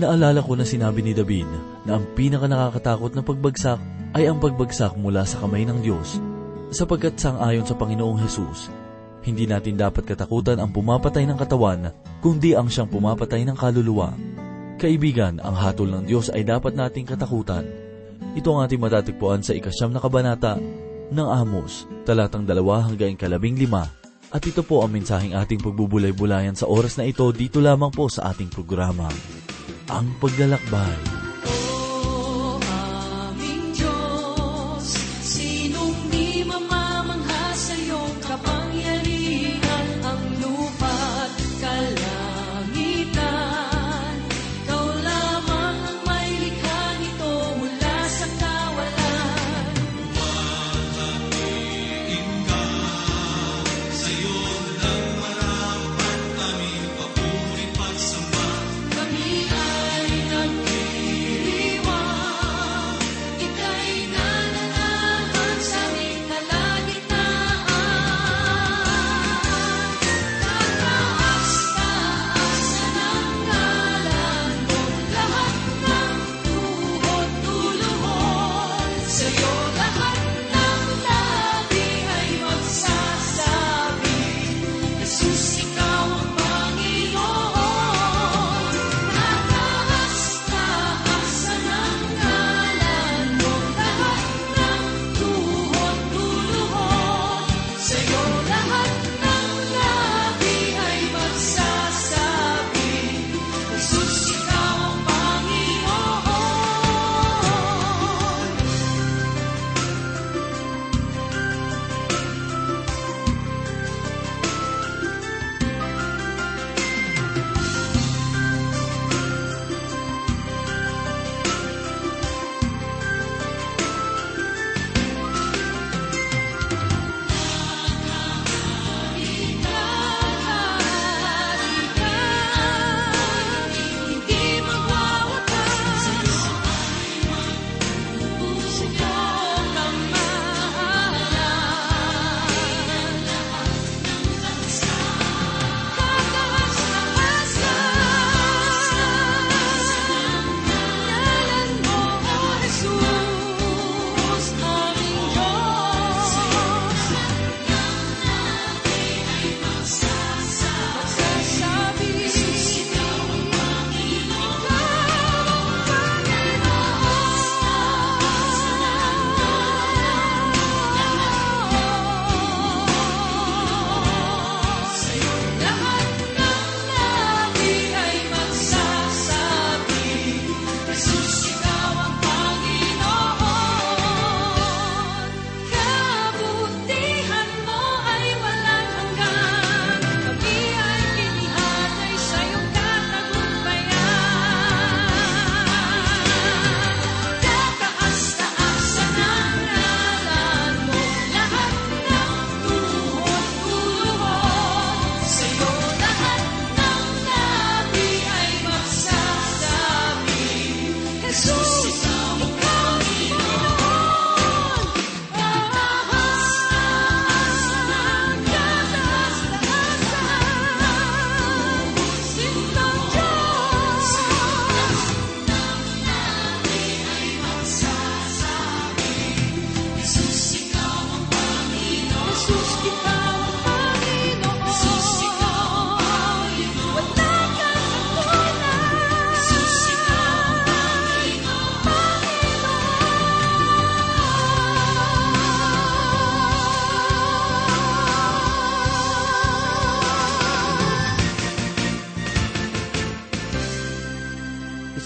Naalala ko na sinabi ni David na ang pinaka nakakatakot na pagbagsak ay ang pagbagsak mula sa kamay ng Diyos. Sapagkat sang-ayon sa Panginoong Hesus, hindi natin dapat katakutan ang pumapatay ng katawan, kundi ang siyang pumapatay ng kaluluwa. Kaibigan, ang hatol ng Diyos ay dapat nating katakutan. Ito ang ating matatagpuan sa ikasyam na kabanata ng Amos, talatang dalawa hanggang kalabing lima. At ito po ang mensaheng ating pagbubulay-bulayan sa oras na ito dito lamang po sa ating programa, Ang Paglalakbay.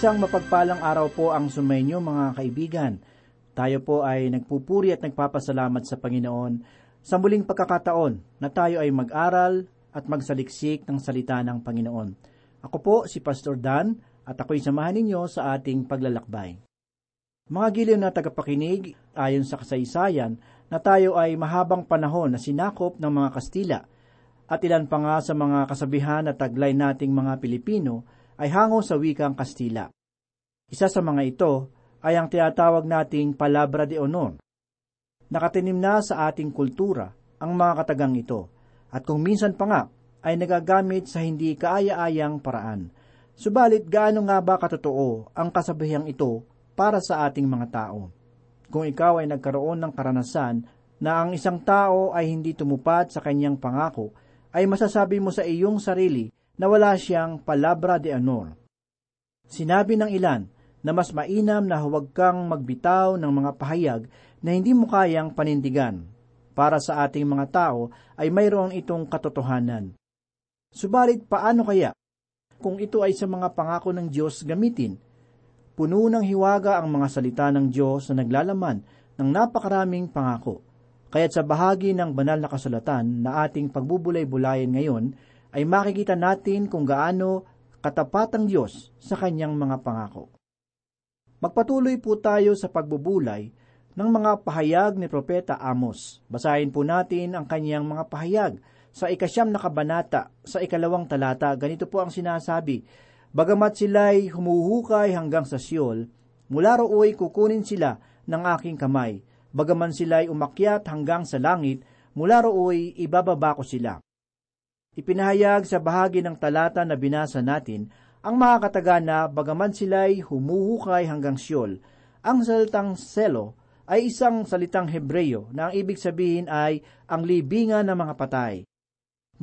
Isang mapagpalang araw po ang sumainyo mga kaibigan. Tayo po ay nagpupuri at nagpapasalamat sa Panginoon sa muling pagkakataon na tayo ay mag-aral at magsaliksik ng salita ng Panginoon. Ako po si Pastor Dan at ako'y samahan ninyo sa ating paglalakbay. Mga giliw na tagapakinig, ayon sa kasaysayan, na tayo ay mahabang panahon na sinakop ng mga Kastila at ilan pa nga sa mga kasabihan at taglay nating mga Pilipino ay hango sa wikang Kastila. Isa sa mga ito ay ang tinatawag nating palabra de honor. Nakatinim na sa ating kultura ang mga katagang ito at kung minsan pa nga ay nagagamit sa hindi kaaya-ayang paraan. Subalit gaano nga ba katotoo ang kasabihang ito para sa ating mga tao? Kung ikaw ay nagkaroon ng karanasan na ang isang tao ay hindi tumupad sa kanyang pangako, ay masasabi mo sa iyong sarili na wala siyang palabra de honor. Sinabi ng ilan na mas mainam na huwag kang magbitaw ng mga pahayag na hindi mo kayang panindigan. Para sa ating mga tao ay mayroon itong katotohanan. Subalit paano kaya kung ito ay sa mga pangako ng Diyos gamitin? Puno ng hiwaga ang mga salita ng Diyos na naglalaman ng napakaraming pangako. Kaya't sa bahagi ng banal na kasulatan na ating pagbubulay-bulayan ngayon, ay makikita natin kung gaano katapat ang Diyos sa kanyang mga pangako. Magpatuloy po tayo sa pagbubulay ng mga pahayag ni Propeta Amos. Basahin po natin ang kanyang mga pahayag sa ikasyam na kabanata, sa ikalawang talata. Ganito po ang sinasabi, Bagamat sila'y humuhukay hanggang sa Siyol, mula rooy kukunin sila ng aking kamay. Bagaman sila'y umakyat hanggang sa langit, mula rooy ibababa ko sila. Ipinahayag sa bahagi ng talata na binasa natin ang mga katagana bagaman sila'y humuhukay hanggang Siyol. Ang salitang selo ay isang salitang Hebreyo na ang ibig sabihin ay ang libingan ng mga patay.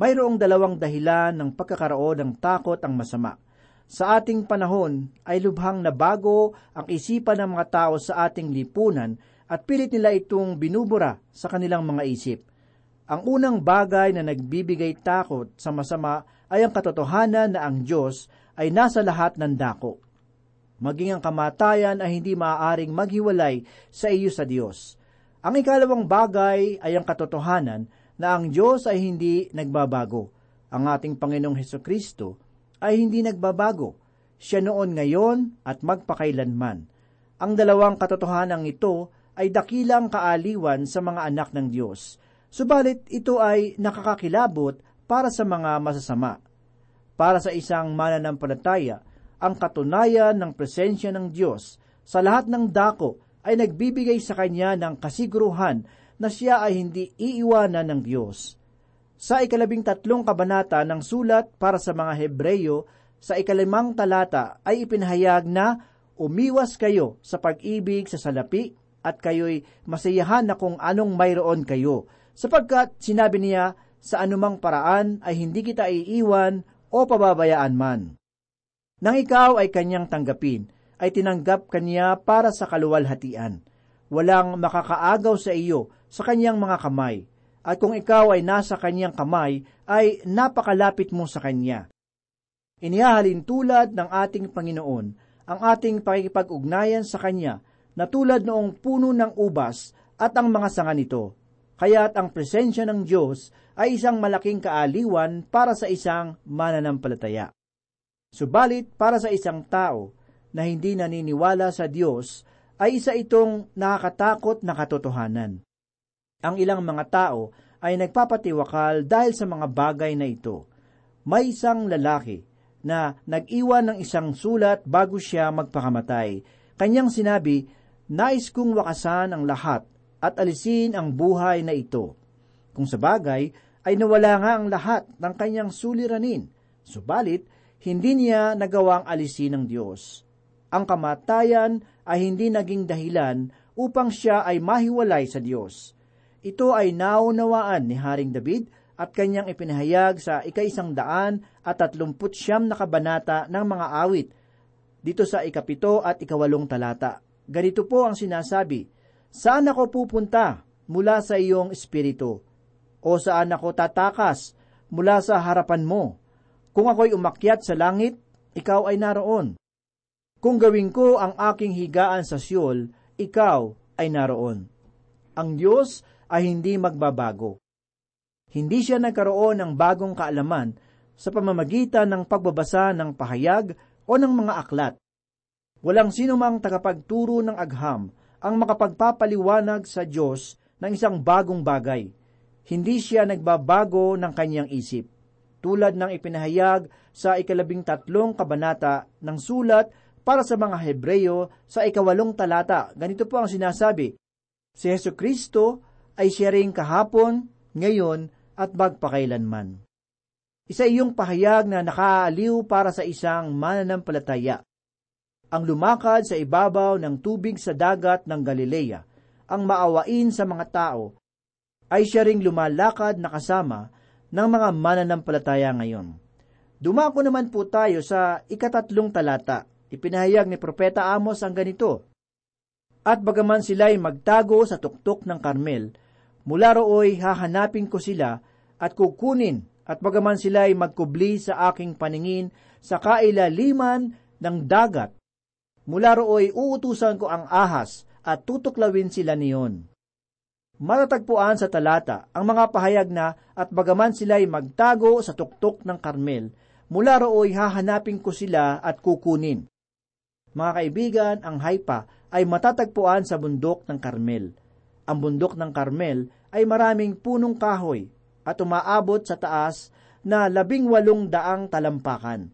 Mayroong dalawang dahilan ng pagkakaroon ng takot ang masama. Sa ating panahon ay lubhang nabago ang isipan ng mga tao sa ating lipunan at pilit nila itong binubura sa kanilang mga isip. Ang unang bagay na nagbibigay takot sa masama ay ang katotohanan na ang Diyos ay nasa lahat ng dako. Maging ang kamatayan ay hindi maaaring maghiwalay sa iyo sa Diyos. Ang ikalawang bagay ay ang katotohanan na ang Diyos ay hindi nagbabago. Ang ating Panginoong Heso Kristo ay hindi nagbabago. Siya noon ngayon at magpakailanman. Ang dalawang katotohanan ito ay dakilang kaaliwan sa mga anak ng Diyos. Subalit ito ay nakakakilabot para sa mga masasama. Para sa isang mananampalataya, ang katunayan ng presensya ng Diyos sa lahat ng dako ay nagbibigay sa kanya ng kasiguruhan na siya ay hindi iiwanan ng Diyos. Sa ikalabing tatlong kabanata ng sulat para sa mga Hebreyo, sa ikalimang talata ay ipinahayag na umiwas kayo sa pag-ibig sa salapi at kayo'y masayahan na kung anong mayroon kayo, sapagkat sinabi niya sa anumang paraan ay hindi kita iiwan o pababayaan man. Nang ikaw ay kanyang tanggapin, ay tinanggap kanya para sa kaluwalhatian. Walang makakaagaw sa iyo sa kanyang mga kamay, at kung ikaw ay nasa kanyang kamay, ay napakalapit mo sa kanya. Inihahalin tulad ng ating Panginoon ang ating pakikipag-ugnayan sa kanya na tulad noong puno ng ubas at ang mga sanga nito. Kaya't ang presensya ng Diyos ay isang malaking kaaliwan para sa isang mananampalataya. Subalit para sa isang tao na hindi naniniwala sa Diyos ay isa itong nakakatakot na katotohanan. Ang ilang mga tao ay nagpapatiwakal dahil sa mga bagay na ito. May isang lalaki na nag-iwan ng isang sulat bago siya magpakamatay. Kanyang sinabi, Nais kong wakasan ang lahat at alisin ang buhay na ito. Kung sa bagay, ay nawala nga ang lahat ng kanyang suliranin. Subalit, hindi niya nagawang alisin ng Diyos. Ang kamatayan ay hindi naging dahilan upang siya ay mahiwalay sa Diyos. Ito ay naunawaan ni Haring David at kanyang ipinahayag sa ikaisang daan at tatlumput siyam na kabanata ng mga awit, dito sa ikapito at ikawalong talata. Ganito po ang sinasabi, Saan ako pupunta mula sa iyong espiritu? O saan ako tatakas mula sa harapan mo? Kung ako'y umakyat sa langit, ikaw ay naroon. Kung gawin ko ang aking higaan sa siyol, ikaw ay naroon. Ang Diyos ay hindi magbabago. Hindi siya nagkaroon ng bagong kaalaman sa pamamagitan ng pagbabasa ng pahayag o ng mga aklat. Walang sino mang tagapagturo ng agham ang makapagpapaliwanag sa Diyos ng isang bagong bagay. Hindi siya nagbabago ng kanyang isip. Tulad ng ipinahayag sa ikalabing tatlong kabanata ng sulat para sa mga Hebreyo sa ikawalong talata, ganito po ang sinasabi, Si Yesu Kristo ay siya rin kahapon, ngayon, at magpakailanman. Isa iyong pahayag na nakaaliw para sa isang mananampalataya. Ang lumakad sa ibabaw ng tubig sa dagat ng Galilea, ang maawain sa mga tao, ay siya ring lumalakad na kasama ng mga mananampalataya ngayon. Dumako naman po tayo sa ikatatlong talata. Ipinahayag ni Propeta Amos ang ganito, At bagaman sila'y magtago sa tuktok ng Karmel, mula rooy hahanapin ko sila at kukunin at bagaman sila'y magkubli sa aking paningin sa kailaliman ng dagat, mula rooy uutusan ko ang ahas at tutuklawin sila niyon. Matatagpuan sa talata ang mga pahayag na at bagaman sila'y magtago sa tuktok ng Karmel, mula rooy hahanapin ko sila at kukunin. Mga kaibigan, ang Haipa ay matatagpuan sa bundok ng Karmel. Ang bundok ng Karmel ay maraming punong kahoy at umaabot sa taas na labing walong daang talampakan.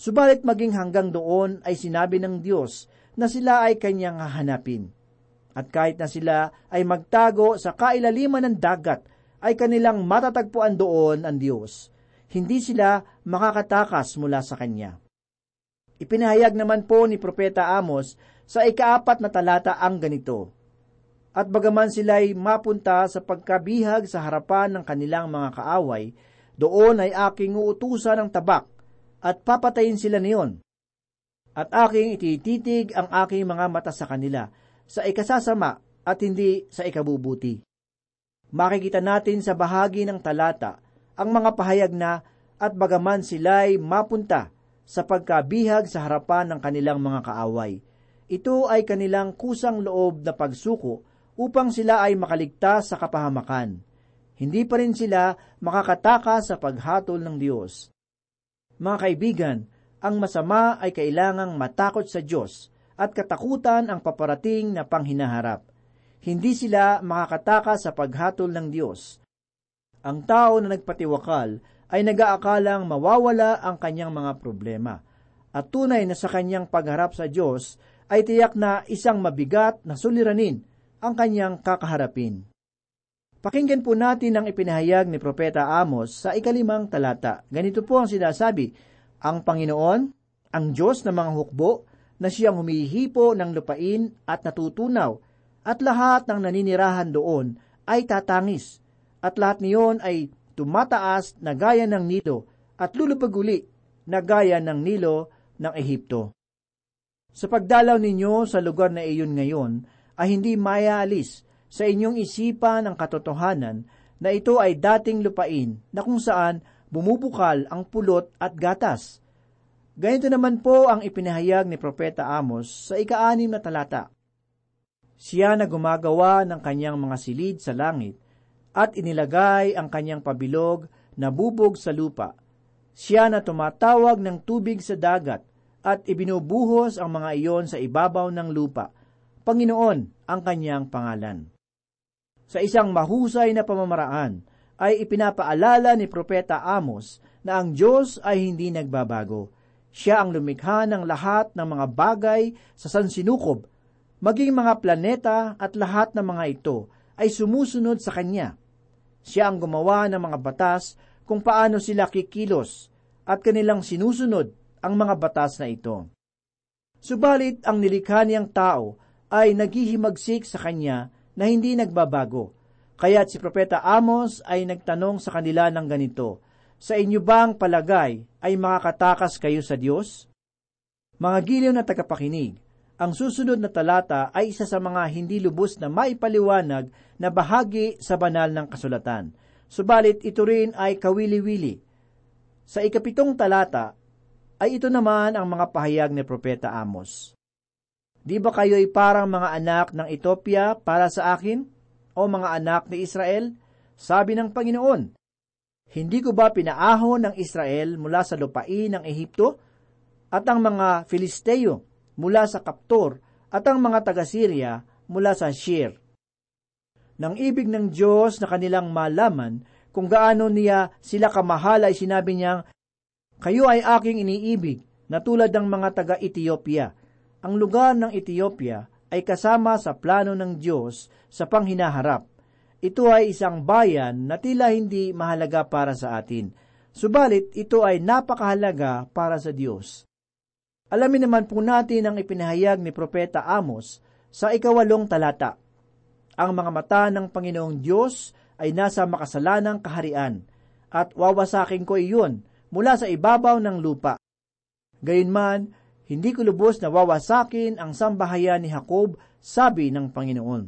Subalit maging hanggang doon ay sinabi ng Diyos na sila ay kanyang hahanapin. At kahit na sila ay magtago sa kailaliman ng dagat, ay kanilang matatagpuan doon ang Diyos. Hindi sila makakatakas mula sa Kanya. Ipinahayag naman po ni Propeta Amos sa ikaapat na talata ang ganito, At bagaman sila'y mapunta sa pagkabihag sa harapan ng kanilang mga kaaway, doon ay aking uutusan ng tabak, at papatayin sila niyon. At aking itititig ang aking mga mata sa kanila, sa ikasasama at hindi sa ikabubuti. Makikita natin sa bahagi ng talata ang mga pahayag na at bagaman sila'y mapunta sa pagkabihag sa harapan ng kanilang mga kaaway. Ito ay kanilang kusang loob na pagsuko upang sila ay makaligtas sa kapahamakan. Hindi pa rin sila makakataka sa paghatol ng Diyos. Mga kaibigan, ang masama ay kailangang matakot sa Diyos at katakutan ang paparating na panghinaharap. Hindi sila makakataka sa paghatol ng Diyos. Ang tao na nagpatiwakal ay nag-aakalang mawawala ang kanyang mga problema. At tunay na sa kanyang pagharap sa Diyos ay tiyak na isang mabigat na suliranin ang kanyang kakaharapin. Pakinggan po natin ang ipinahayag ni Propeta Amos sa ikalimang talata. Ganito po ang sinasabi, Ang Panginoon, ang Diyos ng mga hukbo, na siyang humihipo ng lupain at natutunaw, at lahat ng naninirahan doon ay tatangis, at lahat niyon ay tumataas na gaya ng Nilo, at lulupag uli na gaya ng Nilo ng Ehipto. Sa pagdalaw ninyo sa lugar na iyon ngayon, ay hindi mayaalis sa inyong isipan ang katotohanan na ito ay dating lupain na kung saan bumubukal ang pulot at gatas, Ganito naman po ang ipinahayag ni Propeta Amos sa ikaanim na talata. Siya na gumagawa ng kanyang mga silid sa langit at inilagay ang kanyang pabilog na bubog sa lupa. Siya na tumatawag ng tubig sa dagat at ibinubuhos ang mga iyon sa ibabaw ng lupa. Panginoon ang kanyang pangalan. Sa isang mahusay na pamamaraan ay ipinapaalala ni Propeta Amos na ang Diyos ay hindi nagbabago siya ang lumikha ng lahat ng mga bagay sa sansinukob, maging mga planeta at lahat ng mga ito ay sumusunod sa Kanya. Siya ang gumawa ng mga batas kung paano sila kikilos at kanilang sinusunod ang mga batas na ito. Subalit ang nilikha niyang tao ay naghihimagsik sa Kanya na hindi nagbabago. Kaya't si Propeta Amos ay nagtanong sa kanila ng ganito, sa inyo bang palagay ay makakatakas kayo sa Diyos? Mga giliw na tagapakinig, ang susunod na talata ay isa sa mga hindi lubos na maipaliwanag na bahagi sa banal ng kasulatan. Subalit ito rin ay kawili-wili. Sa ikapitong talata, ay ito naman ang mga pahayag ni Propeta Amos. Di ba kayo'y parang mga anak ng Ethiopia para sa akin? O mga anak ni Israel? Sabi ng Panginoon, hindi ko ba pinaahon ng Israel mula sa lupain ng Ehipto? At ang mga Filisteo mula sa Kaptor at ang mga taga-Syria mula sa Shir. Nang ibig ng Diyos na kanilang malaman kung gaano niya sila kamahal ay sinabi niyang, Kayo ay aking iniibig na tulad ng mga taga-Ethiopia. Ang lugar ng Ethiopia ay kasama sa plano ng Diyos sa panghinaharap ito ay isang bayan na tila hindi mahalaga para sa atin. subalit ito ay napakahalaga para sa Diyos. Alamin naman po natin ang ipinahayag ni Propeta Amos sa ikawalong talata. Ang mga mata ng Panginoong Diyos ay nasa makasalanang kaharian, at wawasakin ko iyon mula sa ibabaw ng lupa. Gayunman, hindi ko lubos na wawasakin ang sambahayan ni Jacob, sabi ng Panginoon.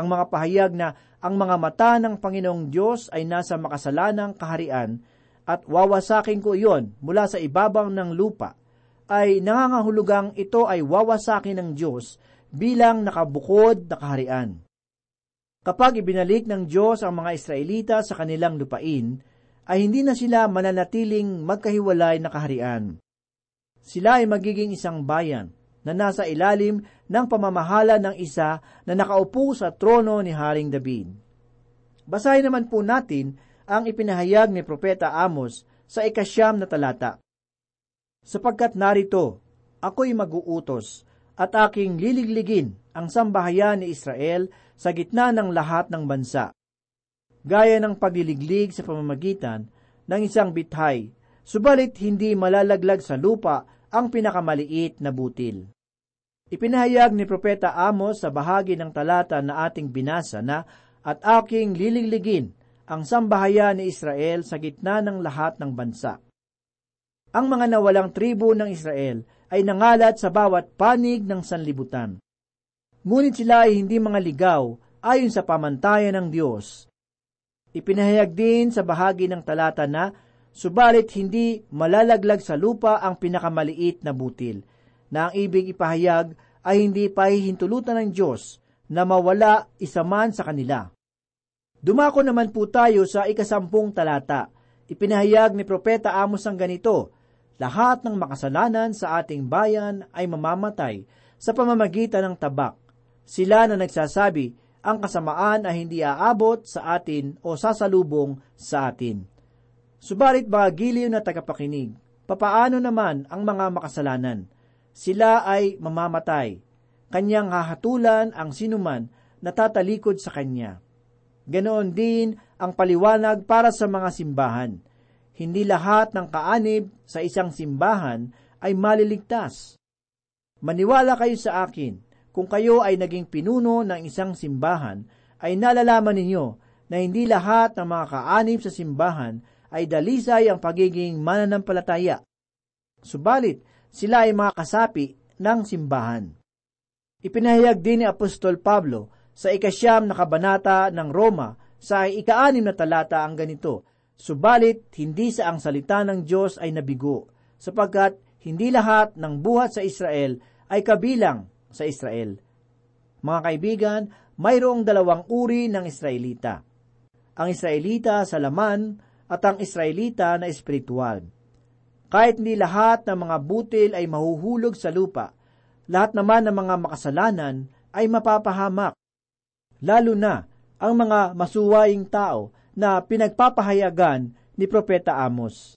Ang mga pahayag na ang mga mata ng Panginoong Diyos ay nasa makasalanang kaharian at wawasakin ko iyon mula sa ibabaw ng lupa, ay nangangahulugang ito ay wawasakin ng Diyos bilang nakabukod na kaharian. Kapag ibinalik ng Diyos ang mga Israelita sa kanilang lupain, ay hindi na sila mananatiling magkahiwalay na kaharian sila ay magiging isang bayan na nasa ilalim ng pamamahala ng isa na nakaupo sa trono ni Haring David. Basahin naman po natin ang ipinahayag ni Propeta Amos sa ikasyam na talata. Sapagkat narito, ako'y mag-uutos at aking liligligin ang sambahayan ni Israel sa gitna ng lahat ng bansa. Gaya ng pagliliglig sa pamamagitan ng isang bithay, subalit hindi malalaglag sa lupa ang pinakamaliit na butil. Ipinahayag ni Propeta Amos sa bahagi ng talata na ating binasa na at aking lilingligin ang sambahayan ni Israel sa gitna ng lahat ng bansa. Ang mga nawalang tribo ng Israel ay nangalat sa bawat panig ng sanlibutan. Ngunit sila ay hindi mga ligaw ayon sa pamantayan ng Diyos. Ipinahayag din sa bahagi ng talata na subalit hindi malalaglag sa lupa ang pinakamaliit na butil, na ang ibig ipahayag ay hindi pahihintulutan ng Diyos na mawala isa man sa kanila. Dumako naman po tayo sa ikasampung talata. Ipinahayag ni Propeta Amos ang ganito, Lahat ng makasalanan sa ating bayan ay mamamatay sa pamamagitan ng tabak. Sila na nagsasabi, ang kasamaan ay hindi aabot sa atin o sasalubong sa atin. Subalit mga giliw na tagapakinig, papaano naman ang mga makasalanan? Sila ay mamamatay. Kanyang hahatulan ang sinuman na tatalikod sa kanya. Ganoon din ang paliwanag para sa mga simbahan. Hindi lahat ng kaanib sa isang simbahan ay maliligtas. Maniwala kayo sa akin, kung kayo ay naging pinuno ng isang simbahan, ay nalalaman ninyo na hindi lahat ng mga kaanib sa simbahan ay dalisay ang pagiging mananampalataya. Subalit, sila ay mga kasapi ng simbahan. Ipinahayag din ni Apostol Pablo sa ikasyam na kabanata ng Roma sa ikaanim na talata ang ganito, Subalit, hindi sa ang salita ng Diyos ay nabigo, sapagkat hindi lahat ng buhat sa Israel ay kabilang sa Israel. Mga kaibigan, mayroong dalawang uri ng Israelita. Ang Israelita sa laman at ang Israelita na espiritual. Kahit hindi lahat ng mga butil ay mahuhulog sa lupa, lahat naman ng mga makasalanan ay mapapahamak. Lalo na ang mga masuwaing tao na pinagpapahayagan ni Propeta Amos.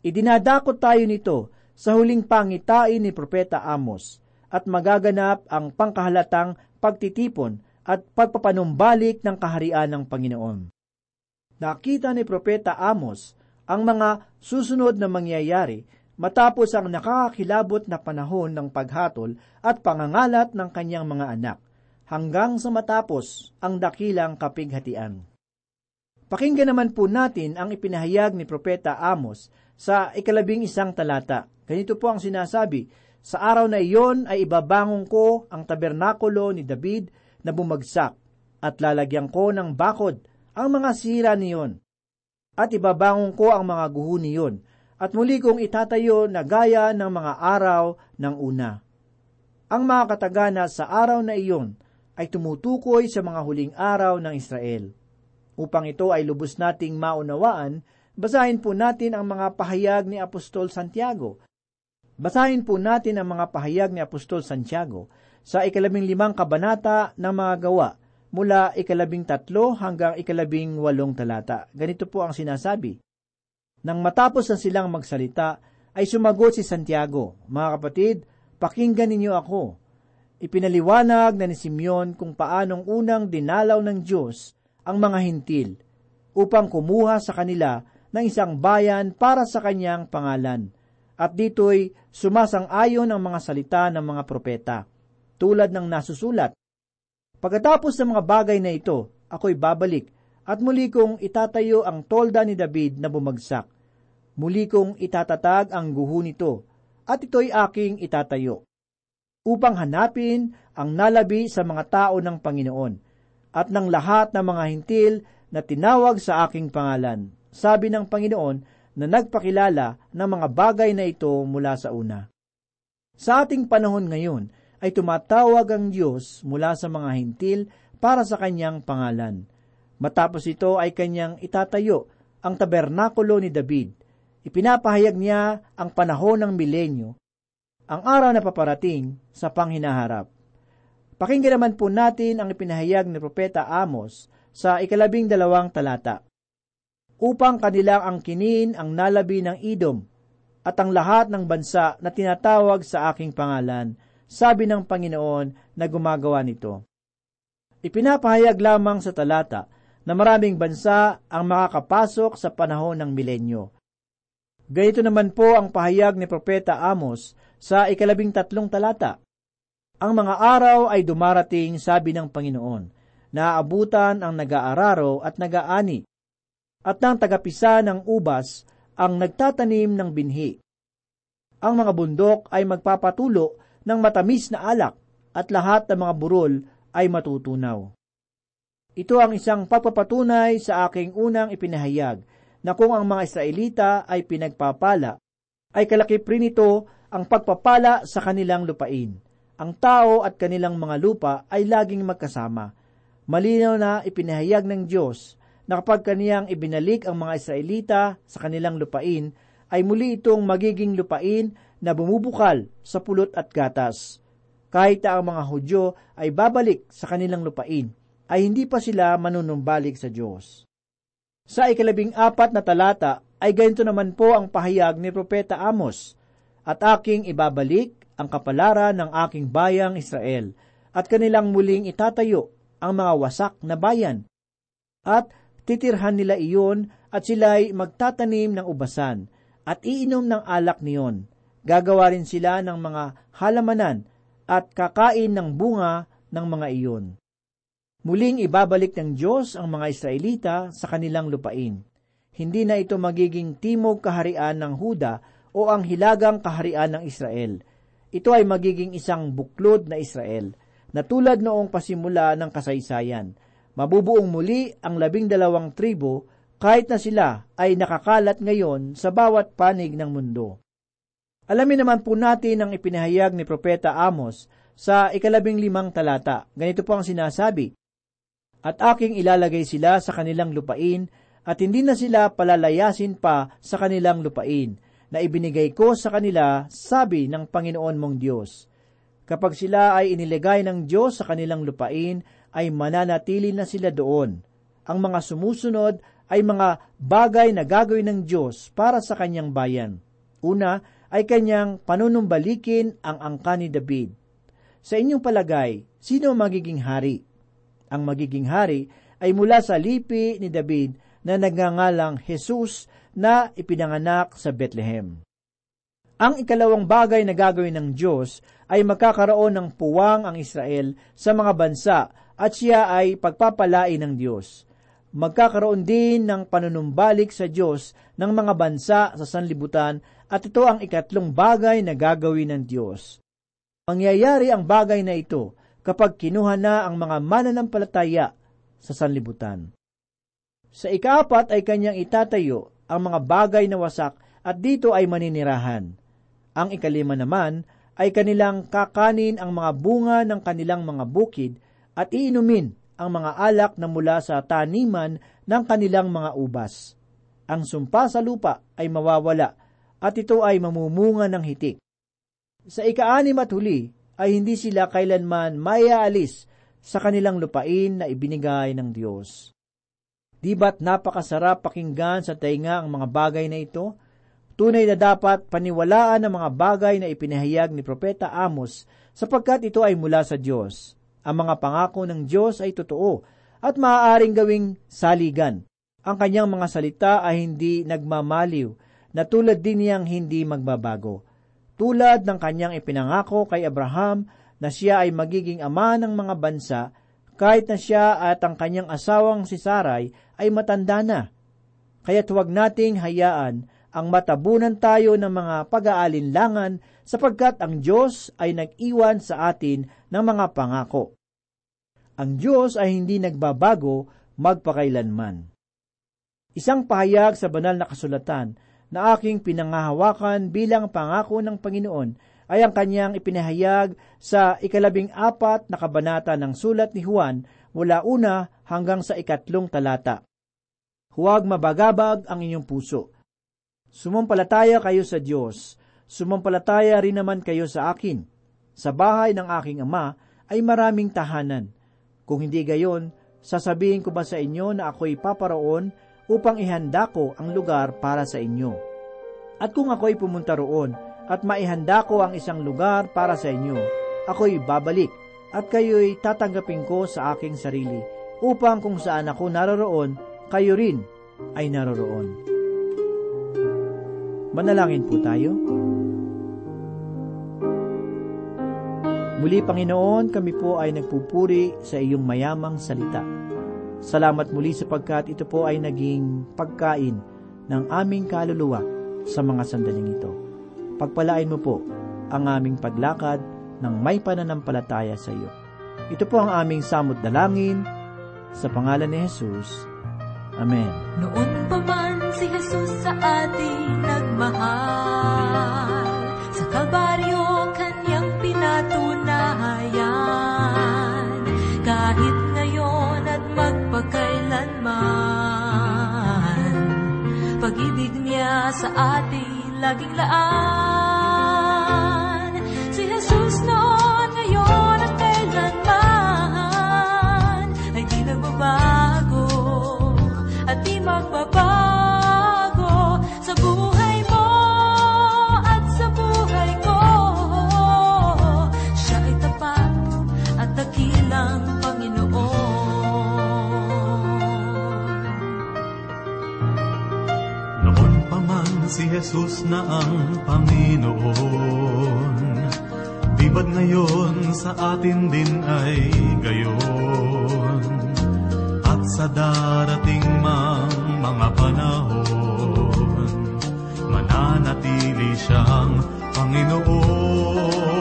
Idinadakot tayo nito sa huling pangitain ni Propeta Amos at magaganap ang pangkahalatang pagtitipon at pagpapanumbalik ng kaharian ng Panginoon nakita ni Propeta Amos ang mga susunod na mangyayari matapos ang nakakakilabot na panahon ng paghatol at pangangalat ng kanyang mga anak, hanggang sa matapos ang dakilang kapighatian. Pakinggan naman po natin ang ipinahayag ni Propeta Amos sa ikalabing isang talata. Ganito po ang sinasabi, Sa araw na iyon ay ibabangon ko ang tabernakulo ni David na bumagsak at lalagyan ko ng bakod ang mga sira niyon, at ibabangon ko ang mga guho niyon, at muli kong itatayo na gaya ng mga araw ng una. Ang mga katagana sa araw na iyon ay tumutukoy sa mga huling araw ng Israel. Upang ito ay lubos nating maunawaan, basahin po natin ang mga pahayag ni Apostol Santiago. Basahin po natin ang mga pahayag ni Apostol Santiago sa ikalabing limang kabanata ng mga gawa, mula ikalabing tatlo hanggang ikalabing walong talata. Ganito po ang sinasabi. Nang matapos na silang magsalita, ay sumagot si Santiago, Mga kapatid, pakinggan ninyo ako. Ipinaliwanag na ni Simeon kung paanong unang dinalaw ng Diyos ang mga hintil, upang kumuha sa kanila ng isang bayan para sa kanyang pangalan. At dito'y sumasang-ayon ang mga salita ng mga propeta, tulad ng nasusulat. Pagkatapos ng mga bagay na ito, ako'y babalik, at muli kong itatayo ang tolda ni David na bumagsak. Muli kong itatatag ang guho nito, at ito'y aking itatayo. Upang hanapin ang nalabi sa mga tao ng Panginoon, at ng lahat ng mga hintil na tinawag sa aking pangalan. Sabi ng Panginoon, na nagpakilala ng mga bagay na ito mula sa una. Sa ating panahon ngayon ay tumatawag ang Diyos mula sa mga hintil para sa kanyang pangalan. Matapos ito ay kanyang itatayo ang tabernakulo ni David. Ipinapahayag niya ang panahon ng milenyo, ang araw na paparating sa panghinaharap. Pakinggan naman po natin ang ipinahayag ni Propeta Amos sa ikalabing dalawang talata upang kanilang angkinin ang nalabi ng idom at ang lahat ng bansa na tinatawag sa aking pangalan, sabi ng Panginoon na gumagawa nito. Ipinapahayag lamang sa talata na maraming bansa ang makakapasok sa panahon ng milenyo. Ganito naman po ang pahayag ni Propeta Amos sa ikalabing tatlong talata. Ang mga araw ay dumarating, sabi ng Panginoon, na aabutan ang nag-aararo at nag-aani, at ng tagapisa ng ubas ang nagtatanim ng binhi. Ang mga bundok ay magpapatulo ng matamis na alak at lahat ng mga burol ay matutunaw. Ito ang isang pagpapatunay sa aking unang ipinahayag na kung ang mga Israelita ay pinagpapala, ay kalakip rin ito ang pagpapala sa kanilang lupain. Ang tao at kanilang mga lupa ay laging magkasama. Malinaw na ipinahayag ng Diyos na kapag kaniyang ibinalik ang mga Israelita sa kanilang lupain, ay muli itong magiging lupain na bumubukal sa pulot at gatas. Kahit ang mga Hudyo ay babalik sa kanilang lupain, ay hindi pa sila manunumbalik sa Diyos. Sa ikalabing apat na talata ay ganito naman po ang pahayag ni Propeta Amos, At aking ibabalik ang kapalaran ng aking bayang Israel, at kanilang muling itatayo ang mga wasak na bayan, at titirhan nila iyon at sila'y magtatanim ng ubasan at iinom ng alak niyon. Gagawa rin sila ng mga halamanan at kakain ng bunga ng mga iyon. Muling ibabalik ng Diyos ang mga Israelita sa kanilang lupain. Hindi na ito magiging timog kaharian ng Huda o ang hilagang kaharian ng Israel. Ito ay magiging isang buklod na Israel, na tulad noong pasimula ng kasaysayan mabubuong muli ang labing dalawang tribo kahit na sila ay nakakalat ngayon sa bawat panig ng mundo. Alamin naman po natin ang ipinahayag ni Propeta Amos sa ikalabing limang talata. Ganito po ang sinasabi, At aking ilalagay sila sa kanilang lupain, at hindi na sila palalayasin pa sa kanilang lupain, na ibinigay ko sa kanila, sabi ng Panginoon mong Diyos. Kapag sila ay iniligay ng Diyos sa kanilang lupain, ay mananatili na sila doon. Ang mga sumusunod ay mga bagay na gagawin ng Diyos para sa kanyang bayan. Una ay kanyang panunumbalikin ang angka ni David. Sa inyong palagay, sino magiging hari? Ang magiging hari ay mula sa lipi ni David na nagngangalang Jesus na ipinanganak sa Bethlehem. Ang ikalawang bagay na gagawin ng Diyos ay magkakaroon ng puwang ang Israel sa mga bansa at siya ay pagpapalain ng Diyos. Magkakaroon din ng panunumbalik sa Diyos ng mga bansa sa sanlibutan at ito ang ikatlong bagay na gagawin ng Diyos. Mangyayari ang bagay na ito kapag kinuha na ang mga mananampalataya sa sanlibutan. Sa ikaapat ay kanyang itatayo ang mga bagay na wasak at dito ay maninirahan. Ang ikalima naman ay kanilang kakanin ang mga bunga ng kanilang mga bukid at iinumin ang mga alak na mula sa taniman ng kanilang mga ubas. Ang sumpa sa lupa ay mawawala at ito ay mamumunga ng hitik. Sa ikaanim at huli ay hindi sila kailanman mayaalis sa kanilang lupain na ibinigay ng Diyos. Di ba't napakasarap pakinggan sa tainga ang mga bagay na ito? Tunay na dapat paniwalaan ang mga bagay na ipinahayag ni Propeta Amos sapagkat ito ay mula sa Diyos. Ang mga pangako ng Diyos ay totoo at maaaring gawing saligan. Ang kanyang mga salita ay hindi nagmamaliw, na tulad din niyang hindi magbabago. Tulad ng kanyang ipinangako kay Abraham na siya ay magiging ama ng mga bansa, kahit na siya at ang kanyang asawang si Saray ay matanda na. Kaya't huwag nating hayaan ang matabunan tayo ng mga pag-aalinlangan sapagkat ang Diyos ay nag-iwan sa atin ng mga pangako. Ang Diyos ay hindi nagbabago magpakailanman. Isang pahayag sa banal na kasulatan na aking pinangahawakan bilang pangako ng Panginoon ay ang kanyang ipinahayag sa ikalabing apat na kabanata ng sulat ni Juan mula una hanggang sa ikatlong talata. Huwag mabagabag ang inyong puso. Sumampalataya kayo sa Diyos. Sumampalataya rin naman kayo sa akin. Sa bahay ng aking ama ay maraming tahanan. Kung hindi gayon, sasabihin ko ba sa inyo na ako'y paparoon upang ihanda ko ang lugar para sa inyo? At kung ako'y pumunta roon at maihanda ko ang isang lugar para sa inyo, ako'y babalik at kayo'y tatanggapin ko sa aking sarili upang kung saan ako naroroon, kayo rin ay naroroon. Manalangin po tayo. Muli, Panginoon, kami po ay nagpupuri sa iyong mayamang salita. Salamat muli sapagkat ito po ay naging pagkain ng aming kaluluwa sa mga sandaling ito. Pagpalain mo po ang aming paglakad ng may pananampalataya sa iyo. Ito po ang aming samot dalangin sa pangalan ni Jesus. Amen. Noon pa man si Jesus sa ating nagmahal Sa Kalbaryo kanyang pinatunayan magpakailanman Pag-ibig niya sa ating laging laan Si Jesus noon, Jesus na ang Panginoon. Di ngayon sa atin din ay gayon. At sa darating mang mga panahon Mananatili siyang Panginoon